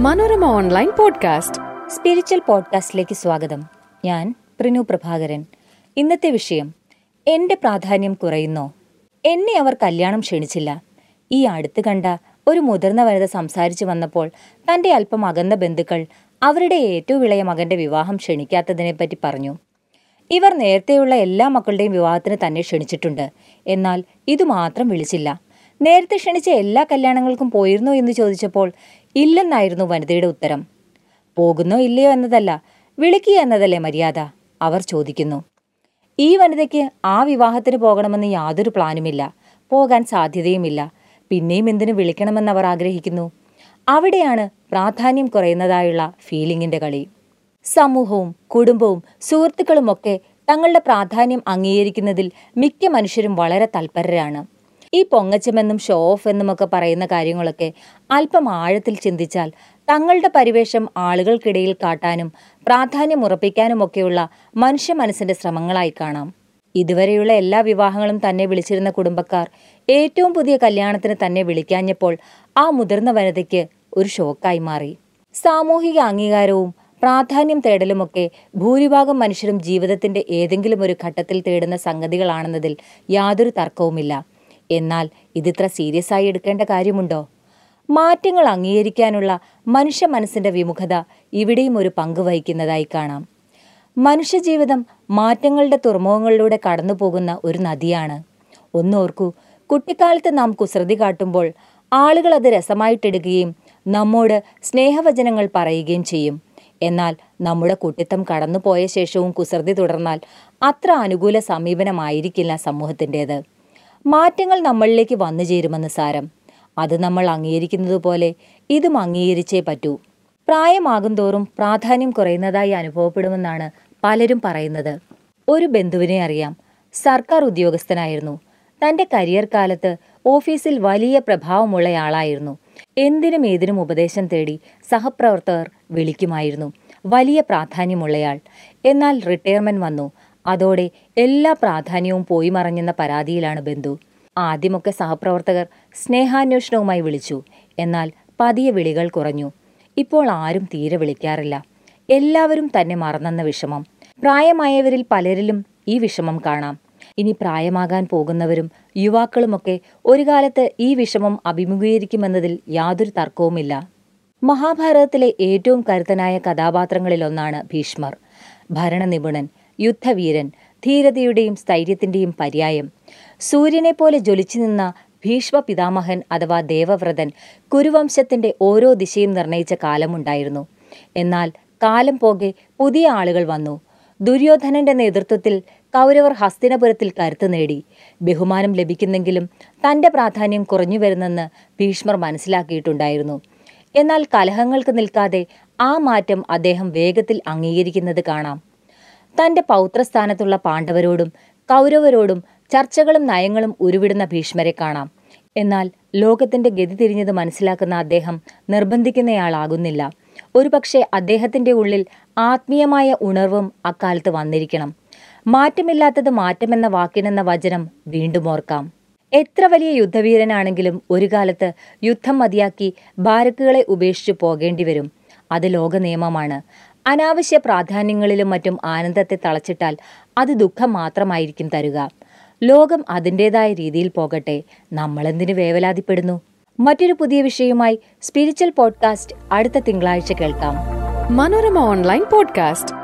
Manorama online podcast. Spiritual പോഡ്കാസ്റ്റിലേക്ക് സ്വാഗതം. ഞാൻ പ്രിനു പ്രഭാകരൻ. ഇന്നത്തെ വിഷയം എന്റെ പ്രാധാന്യം കുറയുന്നോ? എന്നെ അവർ കല്യാണം ക്ഷണിച്ചില്ല. ഈ അടുത്ത് കണ്ട ഒരു മുതിർന്ന വനിത സംസാരിച്ചു വന്നപ്പോൾ തന്റെ അല്പം അകന്ന ബന്ധുക്കൾ അവരുടെ ഏറ്റവും ഇളയ മകന്റെ വിവാഹം ക്ഷണിക്കാത്തതിനെപ്പറ്റി പറഞ്ഞു. ഇവർ നേരത്തെയുള്ള എല്ലാ മക്കളുടെയും വിവാഹത്തിന് തന്നെ ക്ഷണിച്ചിട്ടുണ്ട്. എന്നാൽ ഇതുമാത്രം വിളിച്ചില്ല. നേരത്തെ ക്ഷണിച്ച എല്ലാ കല്യാണങ്ങൾക്കും പോയിരുന്നോ എന്ന് ചോദിച്ചപ്പോൾ ഇല്ലെന്നായിരുന്നു വനിതയുടെ ഉത്തരം. പോകുന്നോ ഇല്ലയോ എന്നതല്ല വിളിക്കുക എന്നതല്ലേ മര്യാദ? അവർ ചോദിക്കുന്നു. ഈ വനിതയ്ക്ക് ആ വിവാഹത്തിന് പോകണമെന്ന് യാതൊരു പ്ലാനുമില്ല. പോകാൻ സാധ്യതയുമില്ല. പിന്നെയും എന്തിനു വിളിക്കണമെന്ന് അവർ ആഗ്രഹിക്കുന്നു? അവിടെയാണ് പ്രാധാന്യം കുറയുന്നതായുള്ള ഫീലിംഗിന്റെ കളി. സമൂഹവും കുടുംബവും സുഹൃത്തുക്കളുമൊക്കെ തങ്ങളുടെ പ്രാധാന്യം അംഗീകരിക്കുന്നതിൽ മിക്ക മനുഷ്യരും വളരെ തൽപരരാണ്. ഈ പൊങ്ങച്ചമെന്നും ഷോ ഓഫ് എന്നുമൊക്കെ പറയുന്ന കാര്യങ്ങളൊക്കെ അല്പം ആഴത്തിൽ ചിന്തിച്ചാൽ തങ്ങളുടെ പരിവേഷം ആളുകൾക്കിടയിൽ കാട്ടാനും പ്രാധാന്യം ഉറപ്പിക്കാനുമൊക്കെയുള്ള മനുഷ്യ മനസ്സിന്റെ ശ്രമങ്ങളായി കാണാം. ഇതുവരെയുള്ള എല്ലാ വിവാഹങ്ങളും തന്നെ വിളിച്ചിരുന്ന കുടുംബക്കാർ ഏറ്റവും പുതിയ കല്യാണത്തിന് തന്നെ വിളിക്കാഞ്ഞപ്പോൾ ആ മുതിർന്ന വനിതയ്ക്ക് ഒരു ഷോക്കായി മാറി. സാമൂഹിക അംഗീകാരവും പ്രാധാന്യം തേടലുമൊക്കെ ഭൂരിഭാഗം മനുഷ്യരും ജീവിതത്തിന്റെ ഏതെങ്കിലും ഒരു ഘട്ടത്തിൽ തേടുന്ന സംഗതികളാണെന്നതിൽ യാതൊരു തർക്കവുമില്ല. എന്നാൽ ഇതിത്ര സീരിയസ് ആയി എടുക്കേണ്ട കാര്യമുണ്ടോ? മാറ്റങ്ങൾ അംഗീകരിക്കാനുള്ള മനുഷ്യ മനസ്സിന്റെ വിമുഖത ഇവിടെയും ഒരു പങ്ക് വഹിക്കുന്നതായി കാണാം. മനുഷ്യജീവിതം മാറ്റങ്ങളുടെ തുറമുഖങ്ങളിലൂടെ കടന്നുപോകുന്ന ഒരു നദിയാണ്. ഒന്നോർക്കൂ കുട്ടിക്കാലത്ത് നാം കുസൃതി കാട്ടുമ്പോൾ ആളുകൾ അത് രസമായിട്ടെടുക്കുകയും നമ്മോട് സ്നേഹവചനങ്ങൾ പറയുകയും ചെയ്യും. എന്നാൽ നമ്മുടെ കുട്ടിത്തം കടന്നുപോയ ശേഷവും കുസൃതി തുടർന്നാൽ അത്ര അനുകൂല സമീപനമായിരിക്കില്ല സമൂഹത്തിന്റേത്. മാറ്റങ്ങൾ നമ്മളിലേക്ക് വന്നു ചേരുമെന്ന് സാരം. അത് നമ്മൾ അംഗീകരിക്കുന്നത് പോലെ ഇതും അംഗീകരിച്ചേ പറ്റൂ. പ്രായമാകും തോറും പ്രാധാന്യം കുറയുന്നതായി അനുഭവപ്പെടുമെന്നാണ് പലരും പറയുന്നത്. ഒരു ബന്ധുവിനെ അറിയാം. സർക്കാർ ഉദ്യോഗസ്ഥനായിരുന്നു. തന്റെ കരിയർ കാലത്ത് ഓഫീസിൽ വലിയ പ്രഭാവമുള്ളയാളായിരുന്നു. എന്തിനും ഏതിനും ഉപദേശം തേടി സഹപ്രവർത്തകർ വിളിക്കുമായിരുന്നു. വലിയ പ്രാധാന്യമുള്ളയാൾ. എന്നാൽ റിട്ടയർമെന്റ് വന്നു. അതോടെ എല്ലാ പ്രാധാന്യവും പോയി മറഞ്ഞെന്ന പരാതിയിലാണ് ബന്ധു. ആദ്യമൊക്കെ സഹപ്രവർത്തകർ സ്നേഹാന്വേഷണവുമായി വിളിച്ചു. എന്നാൽ പതിയെ വിളികൾ കുറഞ്ഞു. ഇപ്പോൾ ആരും തീരെ വിളിക്കാറില്ല. എല്ലാവരും തന്നെ മറന്നെന്ന വിഷമം. പ്രായമായവരിൽ പലരിലും ഈ വിഷമം കാണാം. ഇനി പ്രായമാകാൻ പോകുന്നവരും യുവാക്കളുമൊക്കെ ഒരു കാലത്ത് ഈ വിഷമം അഭിമുഖീകരിക്കുമെന്നതിൽ യാതൊരു തർക്കവുമില്ല. മഹാഭാരതത്തിലെ ഏറ്റവും കരുത്തനായ കഥാപാത്രങ്ങളിലൊന്നാണ് ഭീഷ്മർ. ഭരണനിപുണൻ. യുദ്ധവീരൻ ധീരതയുടെയും സ്ഥൈര്യത്തിന്റെയും പര്യായം. സൂര്യനെ പോലെ ജ്വലിച്ചു നിന്ന ഭീഷ്മ പിതാമഹൻ അഥവാ ദേവവ്രതൻ കുരുവംശത്തിന്റെ ഓരോ ദിശയും നിർണയിച്ച കാലമുണ്ടായിരുന്നു. എന്നാൽ കാലം പോകെ പുതിയ ആളുകൾ വന്നു. ദുര്യോധനന്റെ നേതൃത്വത്തിൽ കൗരവർ ഹസ്തിനപുരത്തിൽ കരുത്തു നേടി. ബഹുമാനം ലഭിക്കുന്നെങ്കിലും തന്റെ പ്രാധാന്യം കുറഞ്ഞു വരുന്നെന്ന് ഭീഷ്മർ മനസ്സിലാക്കിയിട്ടുണ്ടായിരുന്നു. എന്നാൽ കലഹങ്ങൾക്ക് നിൽക്കാതെ ആ മാറ്റം അദ്ദേഹം വേഗത്തിൽ അംഗീകരിക്കുന്നത് കാണാം. തന്റെ പൗത്രസ്ഥാനത്തുള്ള പാണ്ഡവരോടും കൗരവരോടും ചർച്ചകളും നയങ്ങളും ഉരുവിടുന്ന ഭീഷ്മരെ കാണാം. എന്നാൽ ലോകത്തിന്റെ ഗതി തിരിഞ്ഞത് മനസ്സിലാക്കുന്ന അദ്ദേഹം നിർബന്ധിക്കുന്നയാളാകുന്നില്ല. ഒരുപക്ഷെ അദ്ദേഹത്തിന്റെ ഉള്ളിൽ ആത്മീയമായ ഉണർവും അക്കാലത്ത് വന്നിരിക്കണം. മാറ്റമില്ലാത്തത് മാറ്റമെന്ന വാക്കിനെന്ന വചനം വീണ്ടും ഓർക്കാം. എത്ര വലിയ യുദ്ധവീരനാണെങ്കിലും ഒരു കാലത്ത് യുദ്ധം മതിയാക്കി ബാരക്കുകളെ ഉപേക്ഷിച്ചു പോകേണ്ടി വരും അത് ലോക നിയമമാണ് അനാവശ്യ പ്രാധാന്യങ്ങളിലും മറ്റും ആനന്ദത്തെ തളച്ചിട്ടാൽ അത് ദുഃഖം മാത്രമായിരിക്കും തരുക. ലോകം അതിന്റെതായ രീതിയിൽ പോകട്ടെ. നമ്മളെന്തിനു വേവലാതിപ്പെടുന്നു? മറ്റൊരു പുതിയ വിഷയവുമായി സ്പിരിച്വൽ പോഡ്കാസ്റ്റ് അടുത്ത തിങ്കളാഴ്ച കേൾക്കാം. Manorama online podcast.